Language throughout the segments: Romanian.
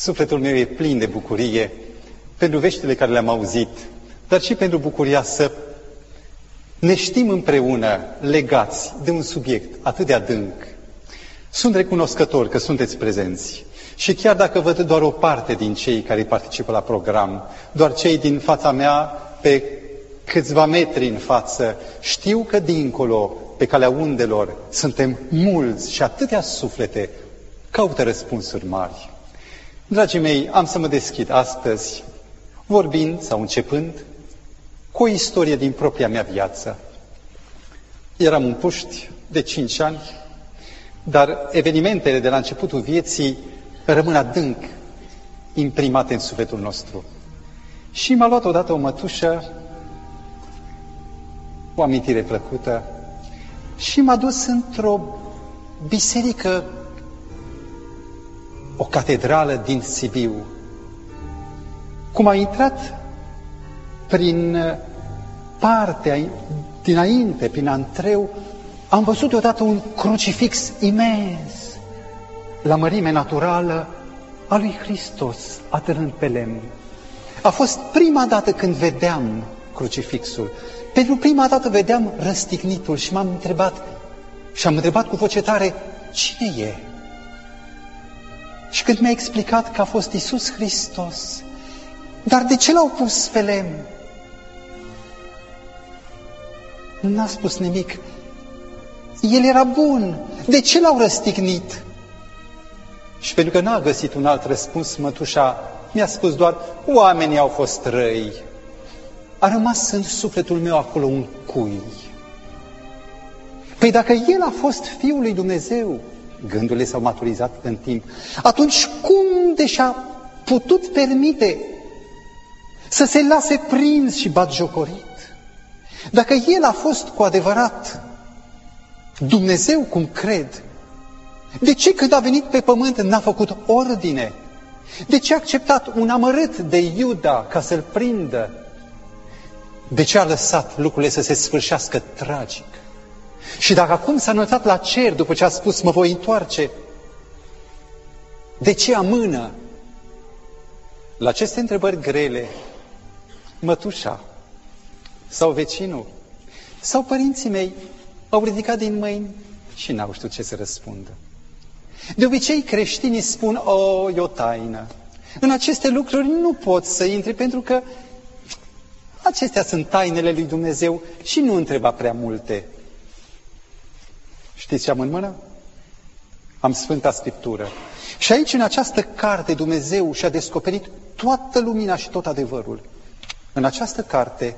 Sufletul meu e plin de bucurie pentru veștile care le-am auzit, dar și pentru bucuria să ne știm împreună legați de un subiect atât de adânc. Sunt recunoscător că sunteți prezenți. Și chiar dacă văd doar o parte din cei care participă la program, doar cei din fața mea pe câțiva metri în față, știu că dincolo, pe calea undelor, suntem mulți și atâtea suflete caută răspunsuri mari. Dragii mei, am să mă deschid astăzi, vorbind sau începând, cu o istorie din propria mea viață. Eram un puști de cinci ani, dar evenimentele de la începutul vieții rămân adânc imprimate în sufletul nostru. Și m-a luat odată o mătușă, o amintire plăcută, și m-a dus într-o biserică, o catedrală din Sibiu. Cum a intrat prin partea dinainte, prin antreu, am văzut deodată un crucifix imens la mărime naturală a lui Hristos, atârând pe lemn. A fost prima dată când vedeam crucifixul. Pentru prima dată vedeam răstignitul și m-am întrebat, și am întrebat cu voce tare, cine e? Și când mi-a explicat că a fost Isus Hristos, dar de ce l-au pus pe lemn? N-a spus nimic. El era bun. De ce l-au răstignit? Și pentru că n-a găsit un alt răspuns, mătușa mi-a spus doar, oamenii au fost răi. A rămas în sufletul meu acolo un cui. Păi dacă el a fost Fiul lui Dumnezeu, gândurile s-au maturizat în timp, atunci cum de și-a putut permite să se lase prins și batjocorit? Dacă el a fost cu adevărat Dumnezeu cum cred, de ce când a venit pe pământ n-a făcut ordine? De ce a acceptat un amărât de Iuda ca să-l prindă? De ce a lăsat lucrurile să se sfârșească tragic? Și dacă acum s-a înălțat la cer după ce a spus mă voi întoarce, de ce amână? La aceste întrebări grele, mătușa sau vecinul sau părinții mei au ridicat din mâini și n-au știut ce să răspundă. De obicei creștinii spun, o, e o taină. În aceste lucruri nu poți să intri pentru că acestea sunt tainele lui Dumnezeu și nu întreba prea multe. Știți ce am în mână? Am Sfânta Scriptură. Și aici, în această carte, Dumnezeu și-a descoperit toată lumina și tot adevărul. În această carte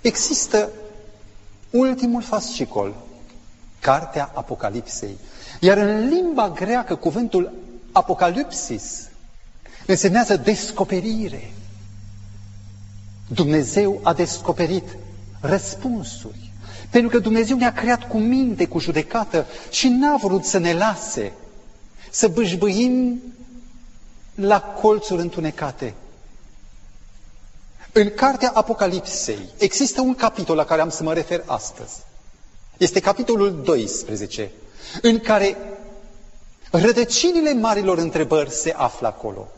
există ultimul fascicol, Cartea Apocalipsei. Iar în limba greacă, cuvântul apocalipsis însemnează descoperire. Dumnezeu a descoperit răspunsuri. Pentru că Dumnezeu ne-a creat cu minte, cu judecată și n-a vrut să ne lase să bâșbâim la colțuri întunecate. În cartea Apocalipsei există un capitol la care am să mă refer astăzi. Este capitolul 12, în care rădăcinile marilor întrebări se află acolo.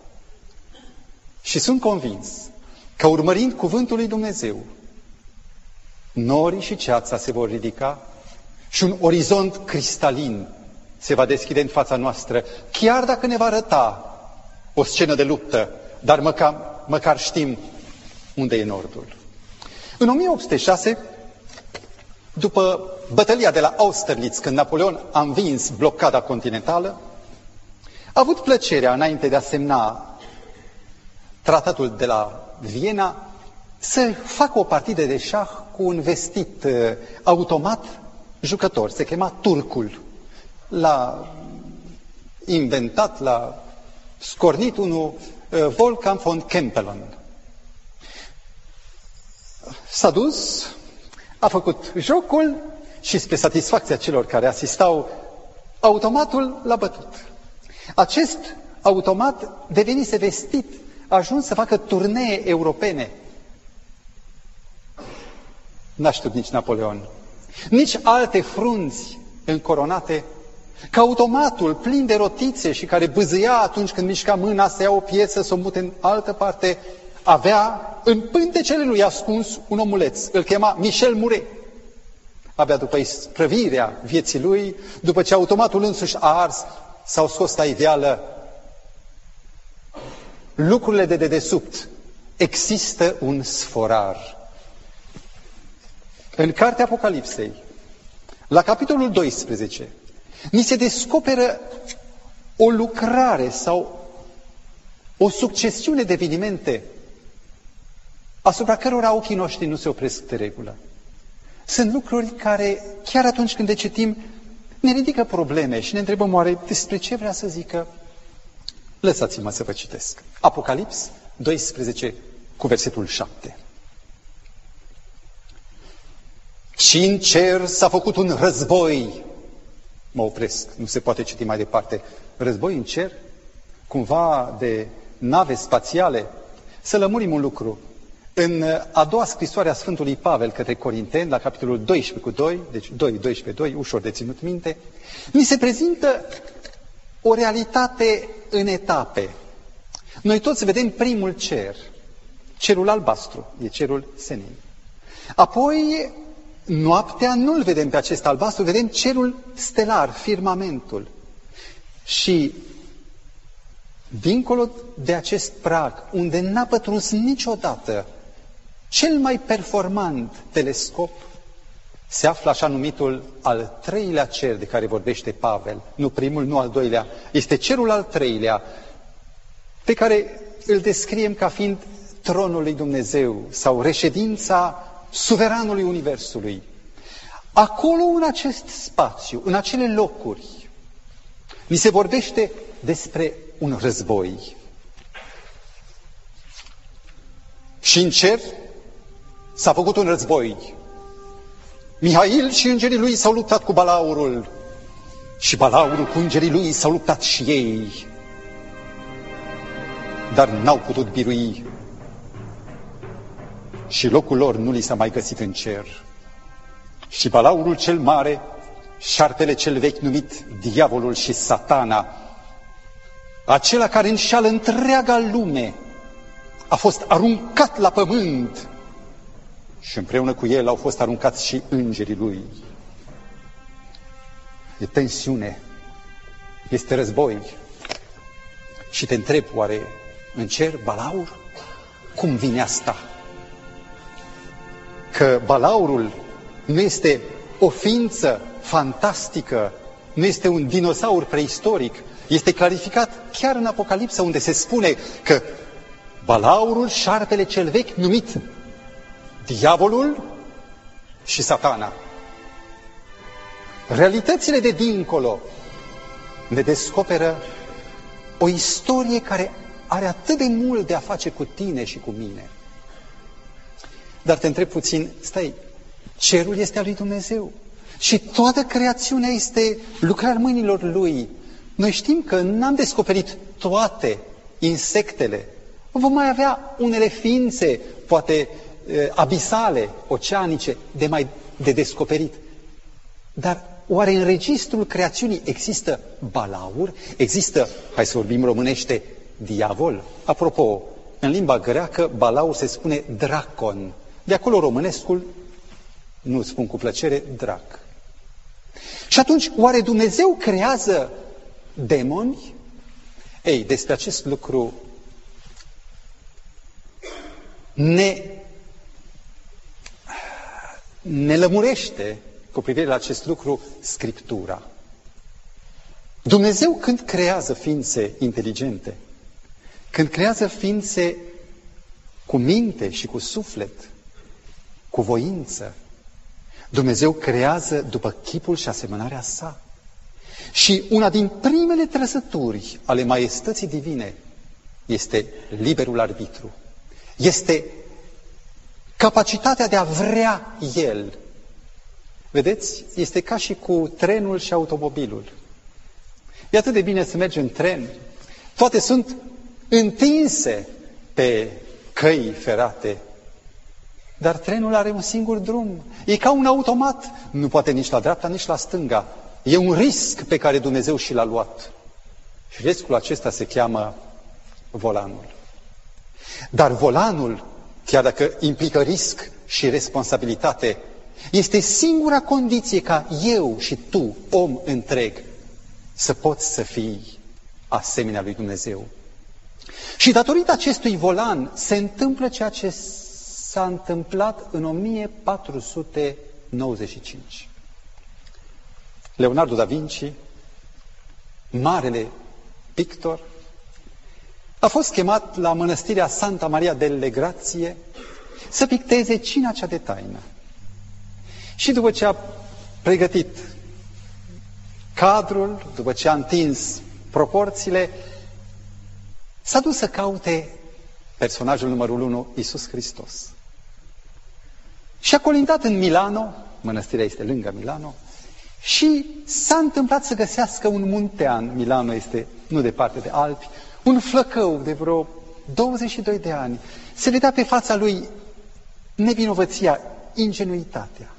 Și sunt convins că urmărind cuvântul lui Dumnezeu, norii și ceața se vor ridica și un orizont cristalin se va deschide în fața noastră, chiar dacă ne va arăta o scenă de luptă, dar măcar, măcar știm unde e nordul. În 1806, după bătălia de la Austerlitz, când Napoleon a învins blocada continentală, a avut plăcerea, înainte de a semna tratatul de la Viena, să facă o partidă de șah cu un vestit uh, automat jucător. Se chema Turcul. L-a inventat, l-a scornit unul uh, Volcan von Kempelen. S-a dus, a făcut jocul și spre satisfacția celor care asistau, automatul l-a bătut. Acest automat devenise vestit, a ajuns să facă turnee europene. N-a știut nici Napoleon, nici alte frunzi încoronate Ca automatul plin de rotițe și care bâzâia atunci când mișca mâna să ia o piesă, să o mute în altă parte, avea în pântecele lui ascuns un omuleț. Îl chema Michel Mure. Abia după isprăvirea vieții lui, după ce automatul însuși a ars, s-au scos la iveală lucrurile de dedesubt. Există un sforar. În cartea Apocalipsei, la capitolul 12, ni se descoperă o lucrare sau o succesiune de evenimente asupra cărora ochii noștri nu se opresc de regulă. Sunt lucruri care, chiar atunci când le citim, ne ridică probleme și ne întrebăm oare despre ce vrea să zică. Lăsați-mă să vă citesc. Apocalips 12 cu versetul 7. Și în cer s-a făcut un război. Mă opresc, nu se poate citi mai departe. Război în cer? Cumva de nave spațiale? Să lămurim un lucru. În a doua scrisoare a Sfântului Pavel către Corinteni, la capitolul 12 cu 2, deci 2, 12, 2, ușor de ținut minte, ni se prezintă o realitate în etape. Noi toți vedem primul cer, cerul albastru, e cerul senin. Apoi, noaptea nu-l vedem pe acest albastru, vedem cerul stelar, firmamentul. Și dincolo de acest prag, unde n-a pătruns niciodată cel mai performant telescop se află așa numitul al treilea cer de care vorbește Pavel. Nu primul, nu al doilea. Este cerul al treilea pe care îl descriem ca fiind tronul lui Dumnezeu sau reședința suveranului Universului. Acolo, în acest spațiu, în acele locuri, ni se vorbește despre un război. Și în cer S-a făcut un război. Mihail și îngerii lui s-au luptat cu balaurul și balaurul cu îngerii lui s-au luptat și ei. Dar n-au putut birui și locul lor nu li s-a mai găsit în cer. Și balaurul cel mare, șarpele cel vechi numit diavolul și satana, acela care înșală întreaga lume, a fost aruncat la pământ și împreună cu el au fost aruncați și îngerii lui. E tensiune, este război. Și te întreb, oare în cer balaur? Cum vine asta? Că balaurul nu este o ființă fantastică, nu este un dinosaur preistoric, este clarificat chiar în Apocalipsa, unde se spune că balaurul, șarpele cel vechi, numit diavolul și satana. Realitățile de dincolo ne descoperă o istorie care are atât de mult de a face cu tine și cu mine. Dar te întreb puțin, stai, cerul este al lui Dumnezeu și toată creațiunea este lucrarea mâinilor lui. Noi știm că n-am descoperit toate insectele. Vom mai avea unele ființe, poate abisale, oceanice, de mai de descoperit. Dar oare în registrul creațiunii există balaur? Există, hai să vorbim românește, diavol? Apropo, în limba greacă, balaur se spune dracon. De acolo românescul, nu spun cu plăcere, drac. Și atunci, oare Dumnezeu creează demoni? Ei, despre acest lucru ne ne lămurește cu privire la acest lucru Scriptura. Dumnezeu când creează ființe inteligente, când creează ființe cu minte și cu suflet, cu voință, Dumnezeu creează după chipul și asemănarea sa. Și una din primele trăsături ale maestății divine este liberul arbitru. Este capacitatea de a vrea El. Vedeți? Este ca și cu trenul și automobilul. E atât de bine să mergi în tren. Toate sunt întinse pe căi ferate. Dar trenul are un singur drum. E ca un automat. Nu poate nici la dreapta, nici la stânga. E un risc pe care Dumnezeu și l-a luat. Și riscul acesta se cheamă volanul. Dar volanul, chiar dacă implică risc și responsabilitate, este singura condiție ca eu și tu, om întreg, să poți să fii asemenea lui Dumnezeu. Și datorită acestui volan se întâmplă ceea ce s-a întâmplat în 1495. Leonardo da Vinci, marele pictor, a fost chemat la mănăstirea Santa Maria delle Grazie să picteze cina cea de taină. Și după ce a pregătit cadrul, după ce a întins proporțiile, s-a dus să caute personajul numărul 1, Isus Hristos. Și a colindat în Milano, mănăstirea este lângă Milano, și s-a întâmplat să găsească un muntean, Milano este nu departe de Alpi, un flăcău de vreo 22 de ani. Se vedea pe fața lui nevinovăția, ingenuitatea.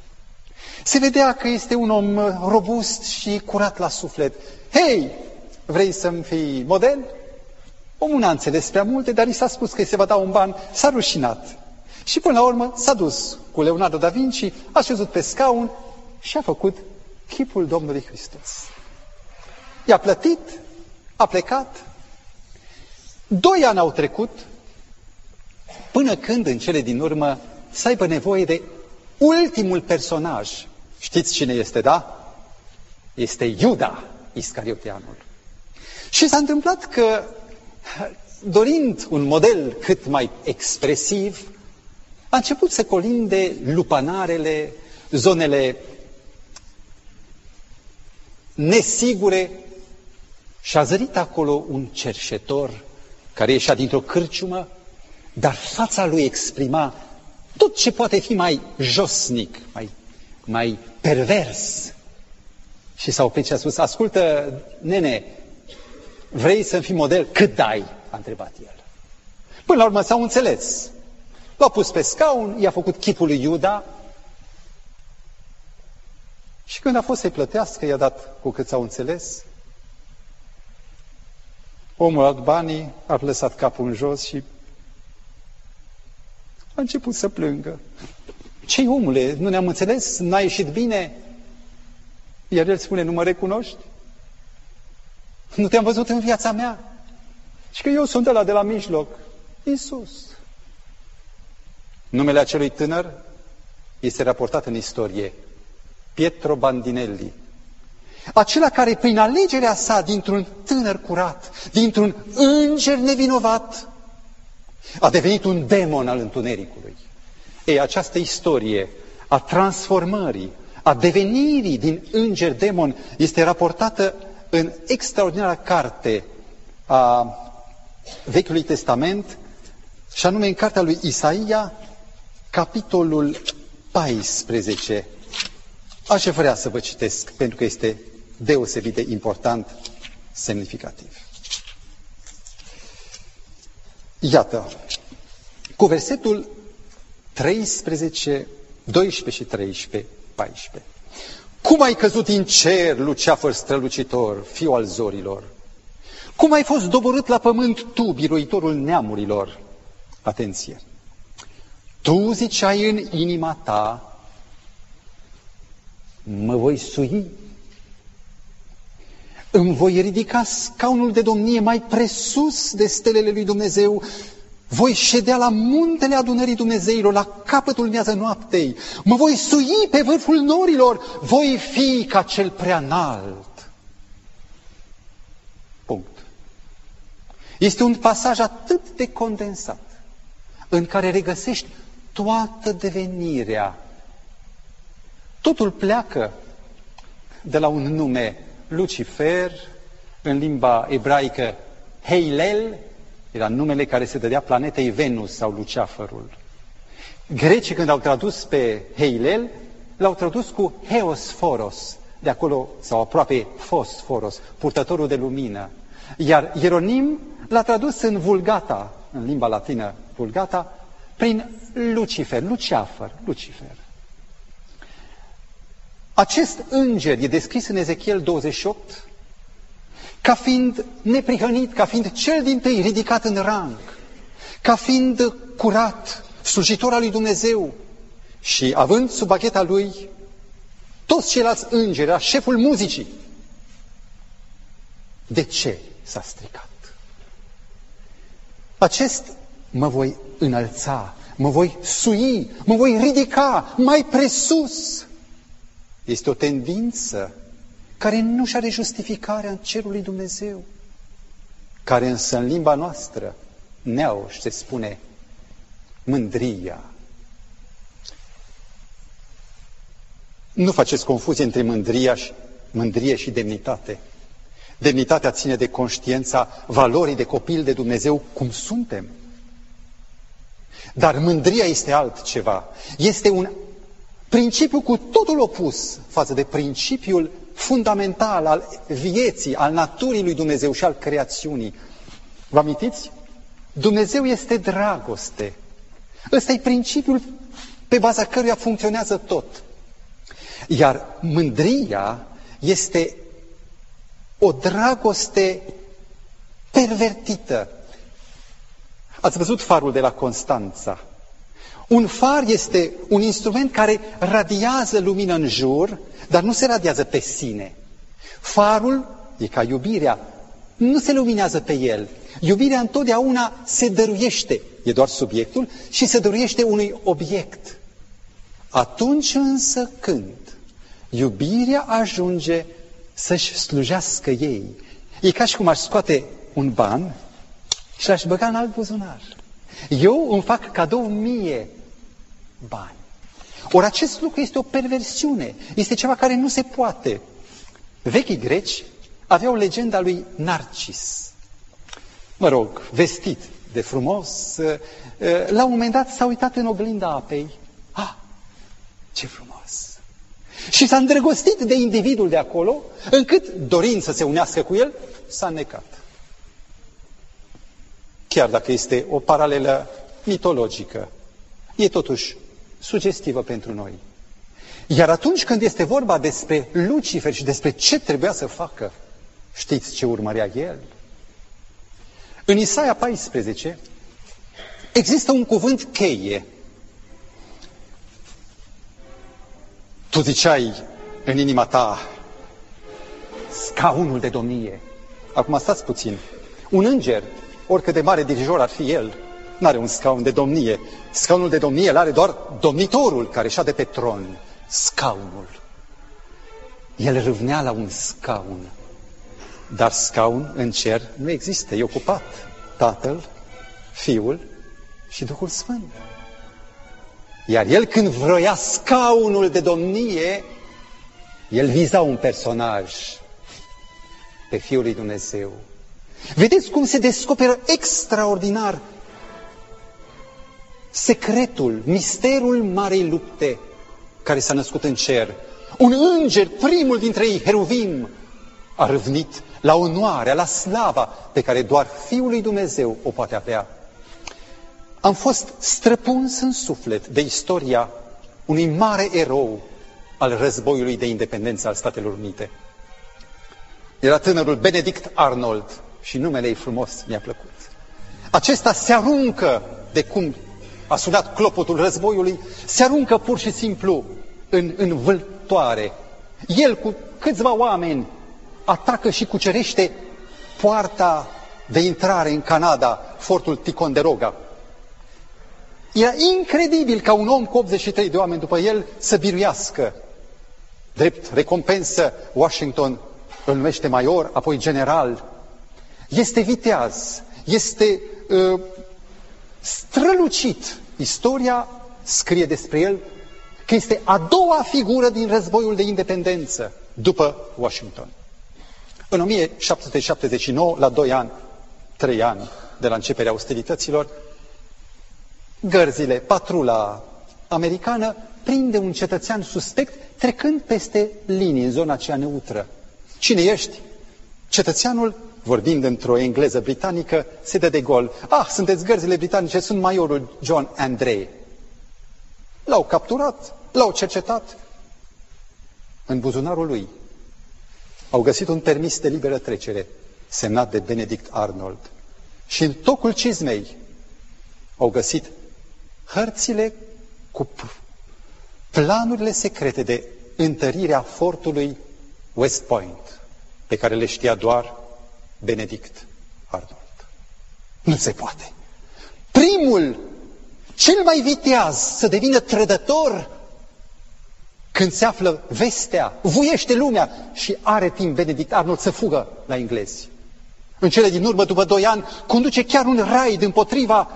Se vedea că este un om robust și curat la suflet. Hei, vrei să-mi fii model? Omul n-a înțeles prea multe, dar i s-a spus că îi se va da un ban, s-a rușinat. Și până la urmă s-a dus cu Leonardo da Vinci, a șezut pe scaun și a făcut chipul Domnului Hristos. I-a plătit, a plecat. Doi ani au trecut până când, în cele din urmă, să aibă nevoie de ultimul personaj. Știți cine este, da? Este Iuda Iscarioteanul. Și s-a întâmplat că, dorind un model cât mai expresiv, a început să colinde lupanarele, zonele nesigure și a zărit acolo un cerșetor care ieșea dintr-o cârciumă, dar fața lui exprima tot ce poate fi mai josnic, mai, mai pervers. Și s-a oprit și a spus, ascultă, nene, vrei să fii model? Cât dai? A întrebat el. Până la urmă s-au înțeles. L-a pus pe scaun, i-a făcut chipul lui Iuda și când a fost să-i plătească, i-a dat cu cât s-au înțeles. Omul a luat banii, a lăsat capul în jos și a început să plângă. ce omule, nu ne-am înțeles? N-a ieșit bine? Iar el spune, nu mă recunoști? Nu te-am văzut în viața mea? Și că eu sunt ăla de la mijloc. Iisus. Numele acelui tânăr este raportat în istorie. Pietro Bandinelli. Acela care prin alegerea sa dintr-un tânăr curat, dintr-un înger nevinovat, a devenit un demon al întunericului. Ei, această istorie a transformării, a devenirii din înger demon este raportată în extraordinara carte a Vechiului Testament, și anume în cartea lui Isaia, capitolul 14. Aș vrea să vă citesc, pentru că este deosebit de important, semnificativ. Iată, cu versetul 13, 12 și 13, 14. Cum ai căzut din cer, luceafăr strălucitor, fiu al zorilor? Cum ai fost doborât la pământ tu, biruitorul neamurilor? Atenție! Tu ziceai în inima ta, mă voi sui, îmi voi ridica scaunul de domnie mai presus de stelele lui Dumnezeu, voi ședea la muntele adunării Dumnezeilor, la capătul miază noaptei, mă voi sui pe vârful norilor, voi fi ca cel prea înalt. Punct. Este un pasaj atât de condensat, în care regăsești toată devenirea. Totul pleacă de la un nume Lucifer, în limba ebraică Heilel, era numele care se dădea planetei Venus sau Luceafărul. Grecii, când au tradus pe Heilel, l-au tradus cu Heosforos, de acolo, sau aproape Fosforos, purtătorul de lumină. Iar Ieronim l-a tradus în Vulgata, în limba latină Vulgata, prin Lucifer, Luceafăr, Lucifer. Acest înger e descris în Ezechiel 28 ca fiind neprihănit, ca fiind cel din tâi ridicat în rang, ca fiind curat, slujitor al lui Dumnezeu și având sub bacheta lui toți ceilalți îngeri, șeful muzicii. De ce s-a stricat? Acest mă voi înălța, mă voi sui, mă voi ridica mai presus. Este o tendință care nu și are justificarea în cerul lui Dumnezeu, care însă în limba noastră, neauș, se spune mândria. Nu faceți confuzie între mândria și, mândrie și demnitate. Demnitatea ține de conștiința valorii de copil de Dumnezeu cum suntem. Dar mândria este altceva. Este un principiu cu totul opus față de principiul fundamental al vieții, al naturii lui Dumnezeu și al creațiunii. Vă amintiți? Dumnezeu este dragoste. Ăsta e principiul pe baza căruia funcționează tot. Iar mândria este o dragoste pervertită. Ați văzut farul de la Constanța. Un far este un instrument care radiază lumină în jur, dar nu se radiază pe sine. Farul e ca iubirea, nu se luminează pe el. Iubirea întotdeauna se dăruiește, e doar subiectul, și se dăruiește unui obiect. Atunci însă când iubirea ajunge să-și slujească ei, e ca și cum aș scoate un ban și l-aș băga în alt buzunar. Eu îmi fac cadou mie bani. Ori acest lucru este o perversiune, este ceva care nu se poate. Vechii greci aveau legenda lui Narcis. Mă rog, vestit de frumos, la un moment dat s-a uitat în oglinda apei. Ah, ce frumos! Și s-a îndrăgostit de individul de acolo, încât, dorind să se unească cu el, s-a necat. Chiar dacă este o paralelă mitologică, e totuși sugestivă pentru noi. Iar atunci când este vorba despre Lucifer și despre ce trebuia să facă, știți ce urmărea el? În Isaia 14 există un cuvânt cheie. Tu ziceai în inima ta scaunul de domnie. Acum stați puțin. Un înger, oricât de mare dirijor ar fi el, nu are un scaun de domnie. Scaunul de domnie îl are doar domnitorul care șade pe tron. Scaunul. El râvnea la un scaun. Dar scaun în cer nu există, e ocupat. Tatăl, Fiul și Duhul Sfânt. Iar el când vroia scaunul de domnie, el viza un personaj pe Fiul lui Dumnezeu. Vedeți cum se descoperă extraordinar secretul, misterul marei lupte care s-a născut în cer. Un înger, primul dintre ei, Heruvim, a râvnit la onoarea, la slava pe care doar Fiul lui Dumnezeu o poate avea. Am fost străpuns în suflet de istoria unui mare erou al războiului de independență al Statelor Unite. Era tânărul Benedict Arnold și numele ei frumos mi-a plăcut. Acesta se aruncă de cum a sunat clopotul războiului, se aruncă pur și simplu în, în vâltoare. El cu câțiva oameni atacă și cucerește poarta de intrare în Canada, fortul Ticonderoga. Era incredibil ca un om cu 83 de oameni după el să biruiască. Drept recompensă, Washington îl numește major, apoi general. Este viteaz, este uh, strălucit. Istoria scrie despre el că este a doua figură din războiul de independență după Washington. În 1779, la doi ani, trei ani de la începerea ostilităților, gărzile, patrula americană prinde un cetățean suspect trecând peste linii în zona aceea neutră. Cine ești? Cetățeanul vorbind într-o engleză britanică, se dă de gol. Ah, sunteți gărzile britanice, sunt majorul John Andre. L-au capturat, l-au cercetat. în buzunarul lui, au găsit un permis de liberă trecere semnat de Benedict Arnold. Și în tocul cizmei au găsit hărțile cu planurile secrete de întărire a fortului West Point, pe care le știa doar Benedict Arnold. Nu se poate. Primul, cel mai viteaz să devină trădător când se află vestea, vuiește lumea și are timp Benedict Arnold să fugă la englezi. În cele din urmă, după doi ani, conduce chiar un raid împotriva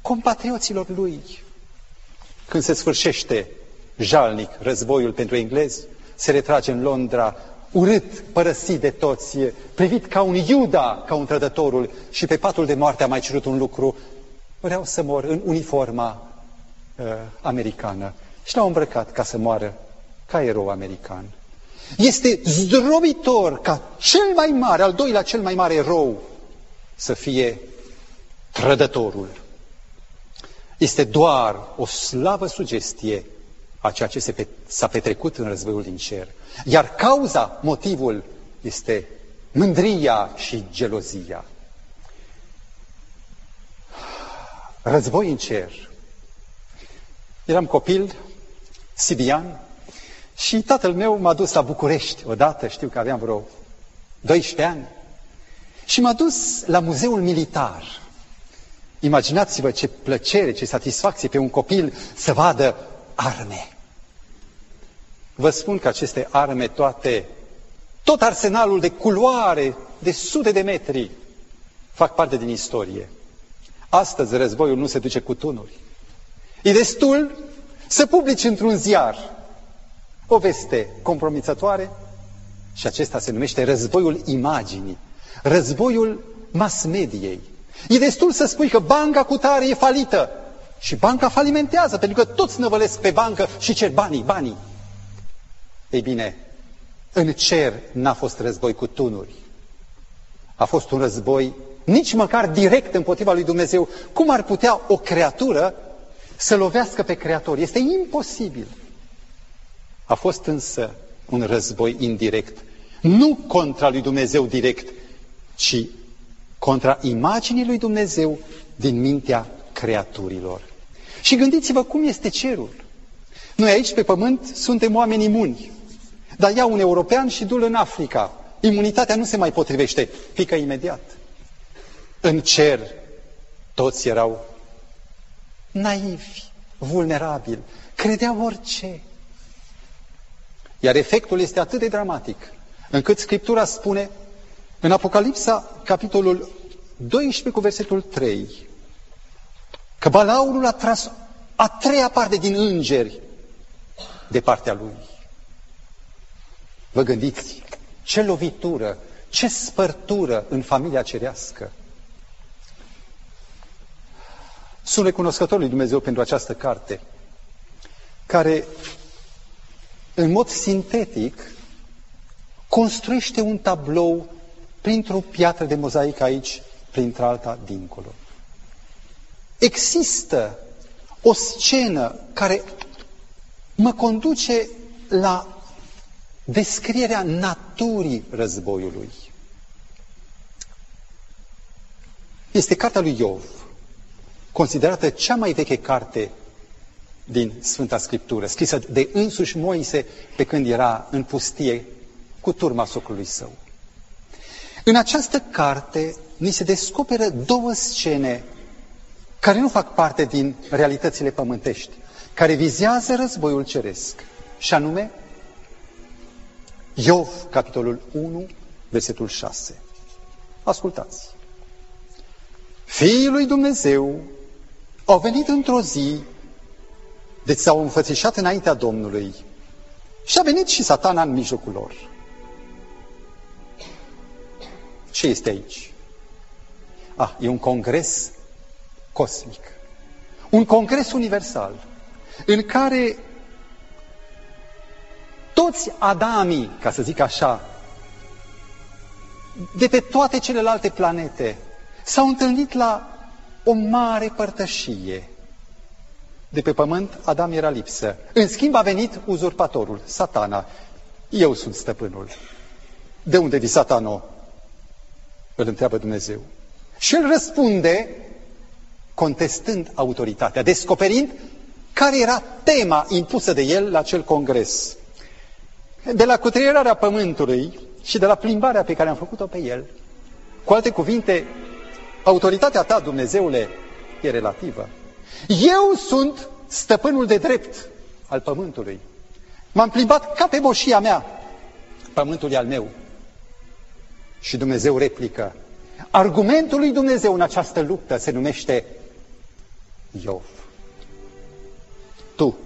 compatrioților lui. Când se sfârșește jalnic războiul pentru englezi, se retrage în Londra, urât, părăsit de toți, privit ca un Iuda, ca un trădătorul și pe patul de moarte a mai cerut un lucru, vreau să mor în uniforma uh, americană. Și l-au îmbrăcat ca să moară ca erou american. Este zdrobitor ca cel mai mare, al doilea cel mai mare erou, să fie trădătorul. Este doar o slavă sugestie a ceea ce se s-a petrecut în războiul din cer. Iar cauza, motivul, este mândria și gelozia. Război în cer. Eram copil, sibian, și tatăl meu m-a dus la București odată, știu că aveam vreo 12 ani, și m-a dus la Muzeul Militar. Imaginați-vă ce plăcere, ce satisfacție pe un copil să vadă arme. Vă spun că aceste arme toate, tot arsenalul de culoare, de sute de metri, fac parte din istorie. Astăzi războiul nu se duce cu tunuri. E destul să publici într-un ziar o veste compromițătoare și acesta se numește războiul imaginii, războiul mass mediei. E destul să spui că banca cu tare e falită și banca falimentează, pentru că toți năvălesc pe bancă și cer banii, banii. Ei bine, în cer n-a fost război cu tunuri. A fost un război nici măcar direct împotriva lui Dumnezeu. Cum ar putea o creatură să lovească pe Creator? Este imposibil. A fost însă un război indirect, nu contra lui Dumnezeu direct, ci contra imaginii lui Dumnezeu din mintea creaturilor. Și gândiți-vă cum este cerul. Noi aici pe pământ suntem oameni imuni, dar ia un european și du în Africa. Imunitatea nu se mai potrivește, pică imediat. În cer toți erau naivi, vulnerabili, credeau orice. Iar efectul este atât de dramatic, încât Scriptura spune în Apocalipsa, capitolul 12 cu versetul 3, că Balaurul a tras a treia parte din îngeri de partea lui. Vă gândiți ce lovitură, ce spărtură în familia cerească. Sunt recunoscător lui Dumnezeu pentru această carte, care în mod sintetic, construiește un tablou printr-o piatră de mozaic aici, printre-alta dincolo. Există o scenă care mă conduce la descrierea naturii războiului. Este cartea lui Iov, considerată cea mai veche carte din Sfânta Scriptură, scrisă de însuși Moise pe când era în pustie cu turma socrului său. În această carte ni se descoperă două scene care nu fac parte din realitățile pământești, care vizează războiul ceresc, și anume Iov, capitolul 1, versetul 6. Ascultați! Fiii lui Dumnezeu au venit într-o zi deci s-au înfățișat înaintea Domnului și a venit și satana în mijlocul lor. Ce este aici? Ah, e un congres cosmic. Un congres universal în care toți Adamii, ca să zic așa, de pe toate celelalte planete, s-au întâlnit la o mare părtășie De pe pământ, Adam era lipsă. În schimb a venit uzurpatorul, satana. Eu sunt stăpânul. De unde vi satano? Îl întreabă Dumnezeu. Și el răspunde contestând autoritatea, descoperind care era tema impusă de el la acel congres. De la cutrierarea pământului și de la plimbarea pe care am făcut-o pe el, cu alte cuvinte, autoritatea ta, Dumnezeule, e relativă. Eu sunt stăpânul de drept al pământului. M-am plimbat ca pe moșia mea. Pământul e al meu. Și Dumnezeu replică. Argumentul lui Dumnezeu în această luptă se numește Iov. Tu,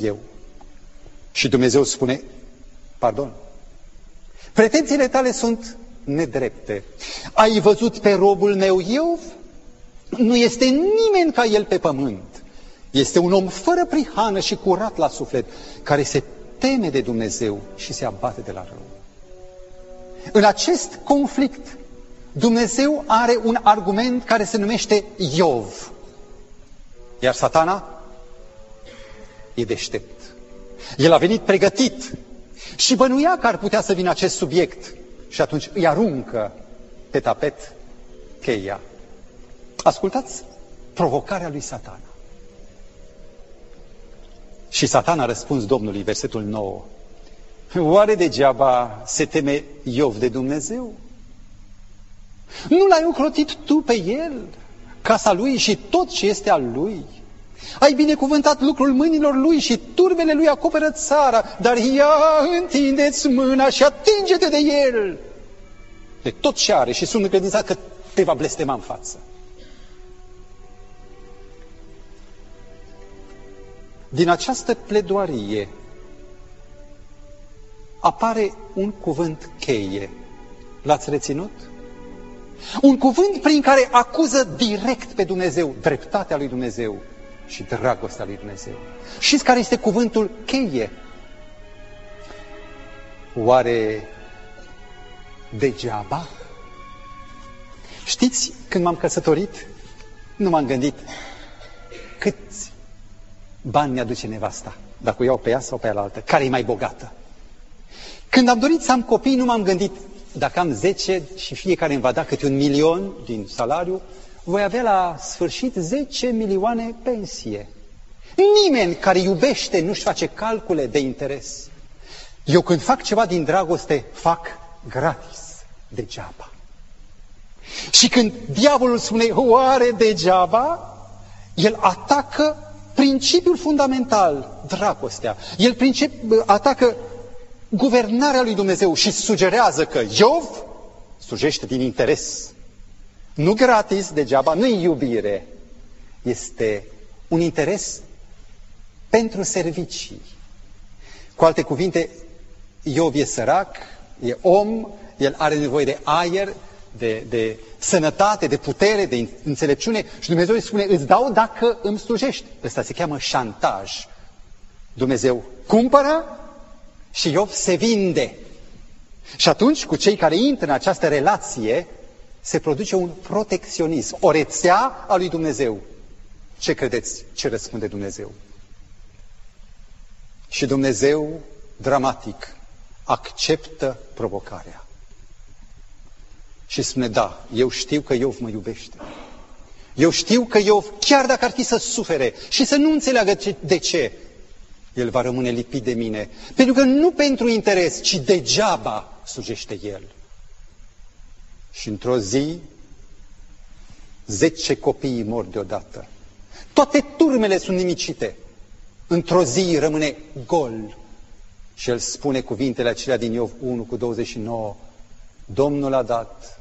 eu. Și Dumnezeu spune, pardon, pretențiile tale sunt nedrepte. Ai văzut pe robul meu Iov? Nu este nimeni ca el pe pământ. Este un om fără prihană și curat la suflet, care se teme de Dumnezeu și se abate de la rău. În acest conflict, Dumnezeu are un argument care se numește Iov. Iar satana e deștept. El a venit pregătit și bănuia că ar putea să vină acest subiect și atunci îi aruncă pe tapet cheia. Ascultați provocarea lui satana. Și satana a răspuns Domnului, versetul 9. Oare degeaba se teme Iov de Dumnezeu? Nu l-ai ocrotit tu pe el, casa lui și tot ce este al lui? Ai binecuvântat lucrul mâinilor lui și turbele lui acoperă țara, dar ia întindeți mâna și atinge-te de el. De tot ce are și sunt încredințat că te va blestema în față. Din această pledoarie apare un cuvânt cheie. L-ați reținut? Un cuvânt prin care acuză direct pe Dumnezeu, dreptatea lui Dumnezeu și dragostea lui Dumnezeu. Știți care este cuvântul cheie? Oare degeaba? Știți, când m-am căsătorit, nu m-am gândit câți bani mi-aduce nevasta, dacă o iau pe ea sau pe alaltă, care e mai bogată. Când am dorit să am copii, nu m-am gândit, dacă am 10 și fiecare îmi va da câte un milion din salariu, voi avea la sfârșit 10 milioane pensie. Nimeni care iubește nu-și face calcule de interes. Eu când fac ceva din dragoste, fac gratis, degeaba. Și când diavolul spune, oare degeaba, el atacă principiul fundamental, dragostea. El principi, atacă guvernarea lui Dumnezeu și sugerează că Iov slujește din interes. Nu gratis, degeaba, nu iubire. Este un interes pentru servicii. Cu alte cuvinte, Iov e sărac, e om, el are nevoie de aer, de, de sănătate, de putere, de înțelepciune și Dumnezeu îi spune, îți dau dacă îmi slujești. Ăsta se cheamă șantaj. Dumnezeu cumpără și Iov se vinde. Și atunci, cu cei care intră în această relație, se produce un protecționism, o rețea a lui Dumnezeu. Ce credeți? Ce răspunde Dumnezeu? Și Dumnezeu, dramatic, acceptă provocarea. Și spune, da, eu știu că Iov mă iubește. Eu știu că Iov, chiar dacă ar fi să sufere și să nu înțeleagă de ce, el va rămâne lipit de mine. Pentru că nu pentru interes, ci degeaba slujește el. Și într-o zi, zece copii mor deodată. Toate turmele sunt nimicite. Într-o zi rămâne gol. Și el spune cuvintele acelea din Iov 1 cu 29. Domnul a dat.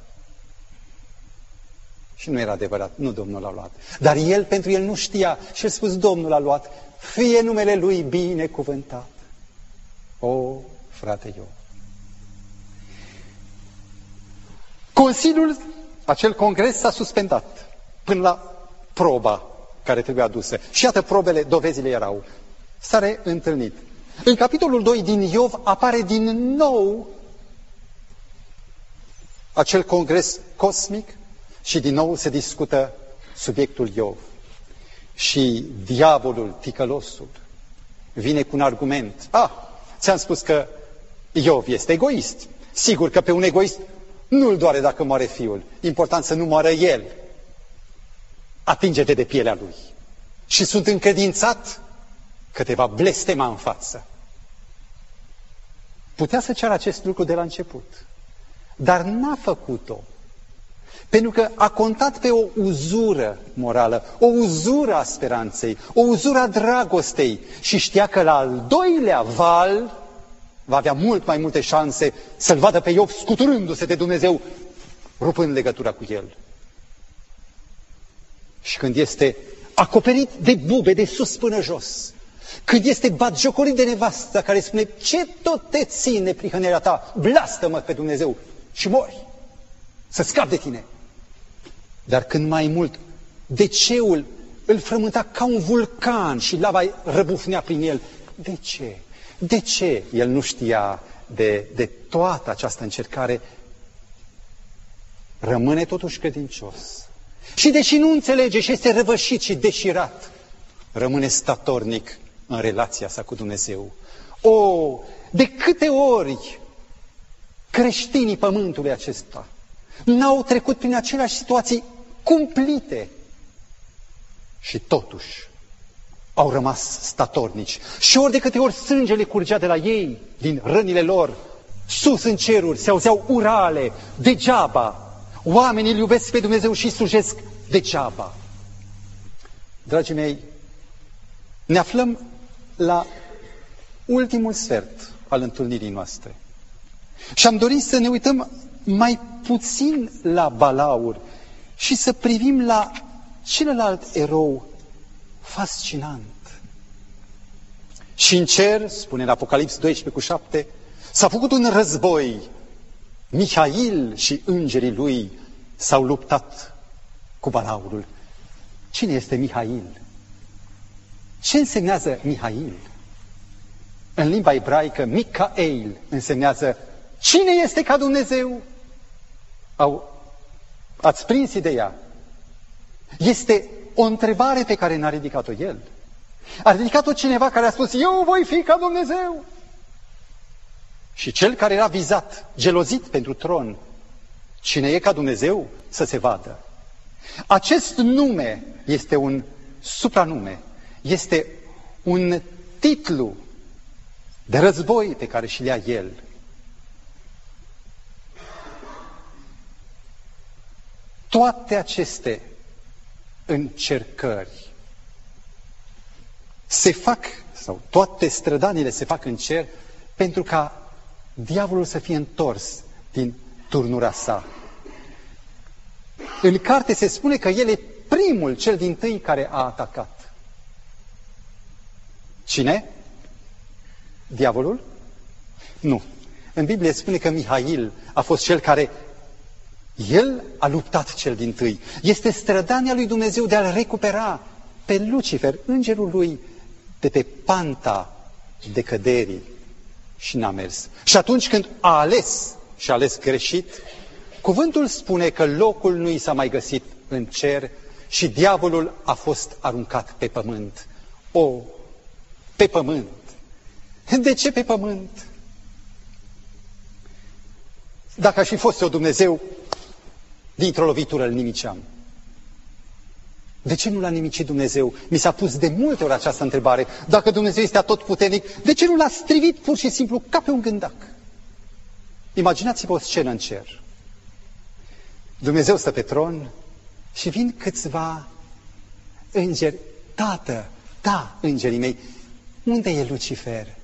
Și nu era adevărat, nu Domnul l-a luat. Dar el, pentru el nu știa și el spus, Domnul a luat fie numele Lui binecuvântat. O, frate eu. Consiliul, acel congres s-a suspendat până la proba care trebuie adusă. Și iată probele, dovezile erau. S-a reîntâlnit. În capitolul 2 din Iov apare din nou acel congres cosmic și din nou se discută subiectul Iov. Și diavolul, ticălosul, vine cu un argument. Ah, ți-am spus că Iov este egoist. Sigur că pe un egoist nu-l doare dacă moare fiul. Important să nu moară el. Atinge-te de pielea lui. Și sunt încredințat că te va blestema în față. Putea să ceară acest lucru de la început, dar n-a făcut-o. Pentru că a contat pe o uzură morală, o uzură a speranței, o uzură a dragostei și știa că la al doilea val va avea mult mai multe șanse să-l vadă pe Iov scuturându-se de Dumnezeu, rupând legătura cu el. Și când este acoperit de bube de sus până jos, când este batjocorit de nevastă care spune, ce tot te ține prihănirea ta, blastă-mă pe Dumnezeu și mori, să scap de tine. Dar când mai mult, deceul îl frământa ca un vulcan și lava răbufnea prin el. De ce? De ce el nu știa de, de toată această încercare? Rămâne totuși credincios. Și deși nu înțelege și este răvășit și deșirat, rămâne statornic în relația sa cu Dumnezeu. O, de câte ori creștinii pământului acesta n-au trecut prin aceleași situații cumplite și totuși au rămas statornici. Și ori de câte ori sângele curgea de la ei, din rănile lor, sus în ceruri se auzeau urale, degeaba. Oamenii îl iubesc pe Dumnezeu și slujesc degeaba. Dragii mei, ne aflăm la ultimul sfert al întâlnirii noastre. Și am dorit să ne uităm mai puțin la balauri și să privim la celălalt erou fascinant. Și în cer, spune în Apocalips 12 cu 7, s-a făcut un război. Mihail și îngerii lui s-au luptat cu balaurul. Cine este Mihail? Ce însemnează Mihail? În limba ebraică, Micael însemnează cine este ca Dumnezeu? Au, ați prins ideea. Este o întrebare pe care n-a ridicat-o el. A ridicat-o cineva care a spus, eu voi fi ca Dumnezeu. Și cel care era vizat, gelozit pentru tron, cine e ca Dumnezeu, să se vadă. Acest nume este un supranume, este un titlu de război pe care și-l ia el. Toate aceste încercări se fac, sau toate strădanile se fac în cer, pentru ca diavolul să fie întors din turnura sa. În carte se spune că el e primul, cel din tâi care a atacat. Cine? Diavolul? Nu. În Biblie spune că Mihail a fost cel care el a luptat cel din tâi. Este strădania lui Dumnezeu de a-l recupera pe Lucifer, îngerul lui, de pe panta decăderii și n-a mers. Și atunci când a ales și a ales greșit, cuvântul spune că locul nu i s-a mai găsit în cer și diavolul a fost aruncat pe pământ. O, pe pământ. De ce pe pământ? Dacă aș fi fost eu Dumnezeu, dintr-o lovitură îl nimiceam. De ce nu l-a nimicit Dumnezeu? Mi s-a pus de multe ori această întrebare. Dacă Dumnezeu este atotputernic, de ce nu l-a strivit pur și simplu ca pe un gândac? Imaginați-vă o scenă în cer. Dumnezeu stă pe tron și vin câțiva îngeri. Tată, da, îngerii mei, unde e Lucifer?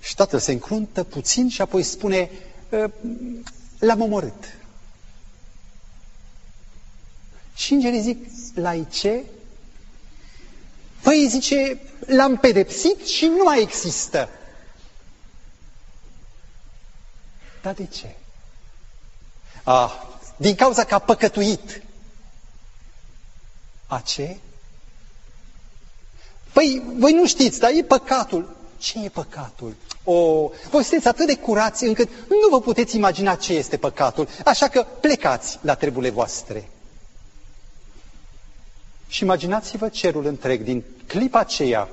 Și tatăl se încruntă puțin și apoi spune, ă, l-am omorât. Și îngerii zic, la ce? Păi zice, l-am pedepsit și nu mai există. Dar de ce? Ah, din cauza că a păcătuit. A ce? Păi, voi nu știți, dar e păcatul. Ce e păcatul? O, voi sunteți atât de curați încât nu vă puteți imagina ce este păcatul, așa că plecați la treburile voastre. Și imaginați-vă cerul întreg din clipa aceea,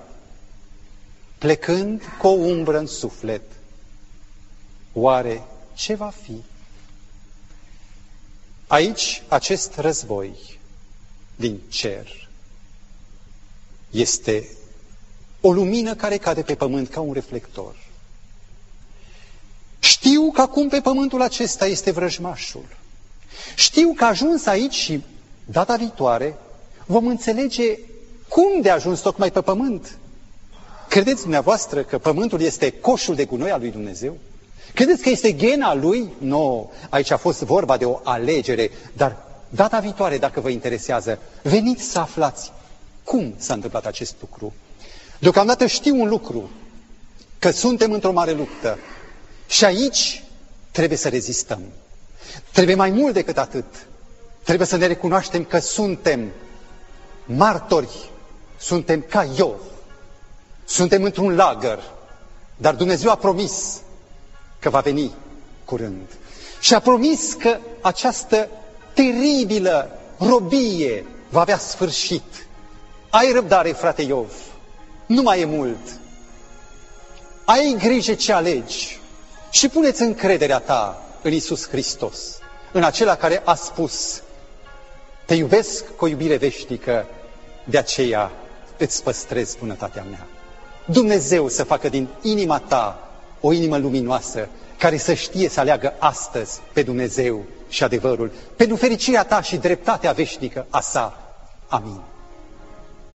plecând cu o umbră în suflet. Oare ce va fi? Aici, acest război din cer este o lumină care cade pe pământ ca un reflector. Știu că acum pe pământul acesta este vrăjmașul. Știu că ajuns aici și data viitoare vom înțelege cum de a ajuns tocmai pe pământ. Credeți dumneavoastră că pământul este coșul de gunoi al lui Dumnezeu? Credeți că este gena lui? Nu, no, aici a fost vorba de o alegere, dar data viitoare, dacă vă interesează, veniți să aflați cum s-a întâmplat acest lucru. Deocamdată știu un lucru, că suntem într-o mare luptă și aici trebuie să rezistăm. Trebuie mai mult decât atât. Trebuie să ne recunoaștem că suntem martori, suntem ca Iov, suntem într-un lagăr, dar Dumnezeu a promis că va veni curând. Și a promis că această teribilă robie va avea sfârșit. Ai răbdare, frate Iov, nu mai e mult. Ai grijă ce alegi și puneți încrederea ta în Isus Hristos, în acela care a spus, te iubesc cu o iubire veșnică, de aceea îți păstrez bunătatea mea. Dumnezeu să facă din inima ta o inimă luminoasă, care să știe să aleagă astăzi pe Dumnezeu și adevărul, pentru fericirea ta și dreptatea veșnică a sa. Amin.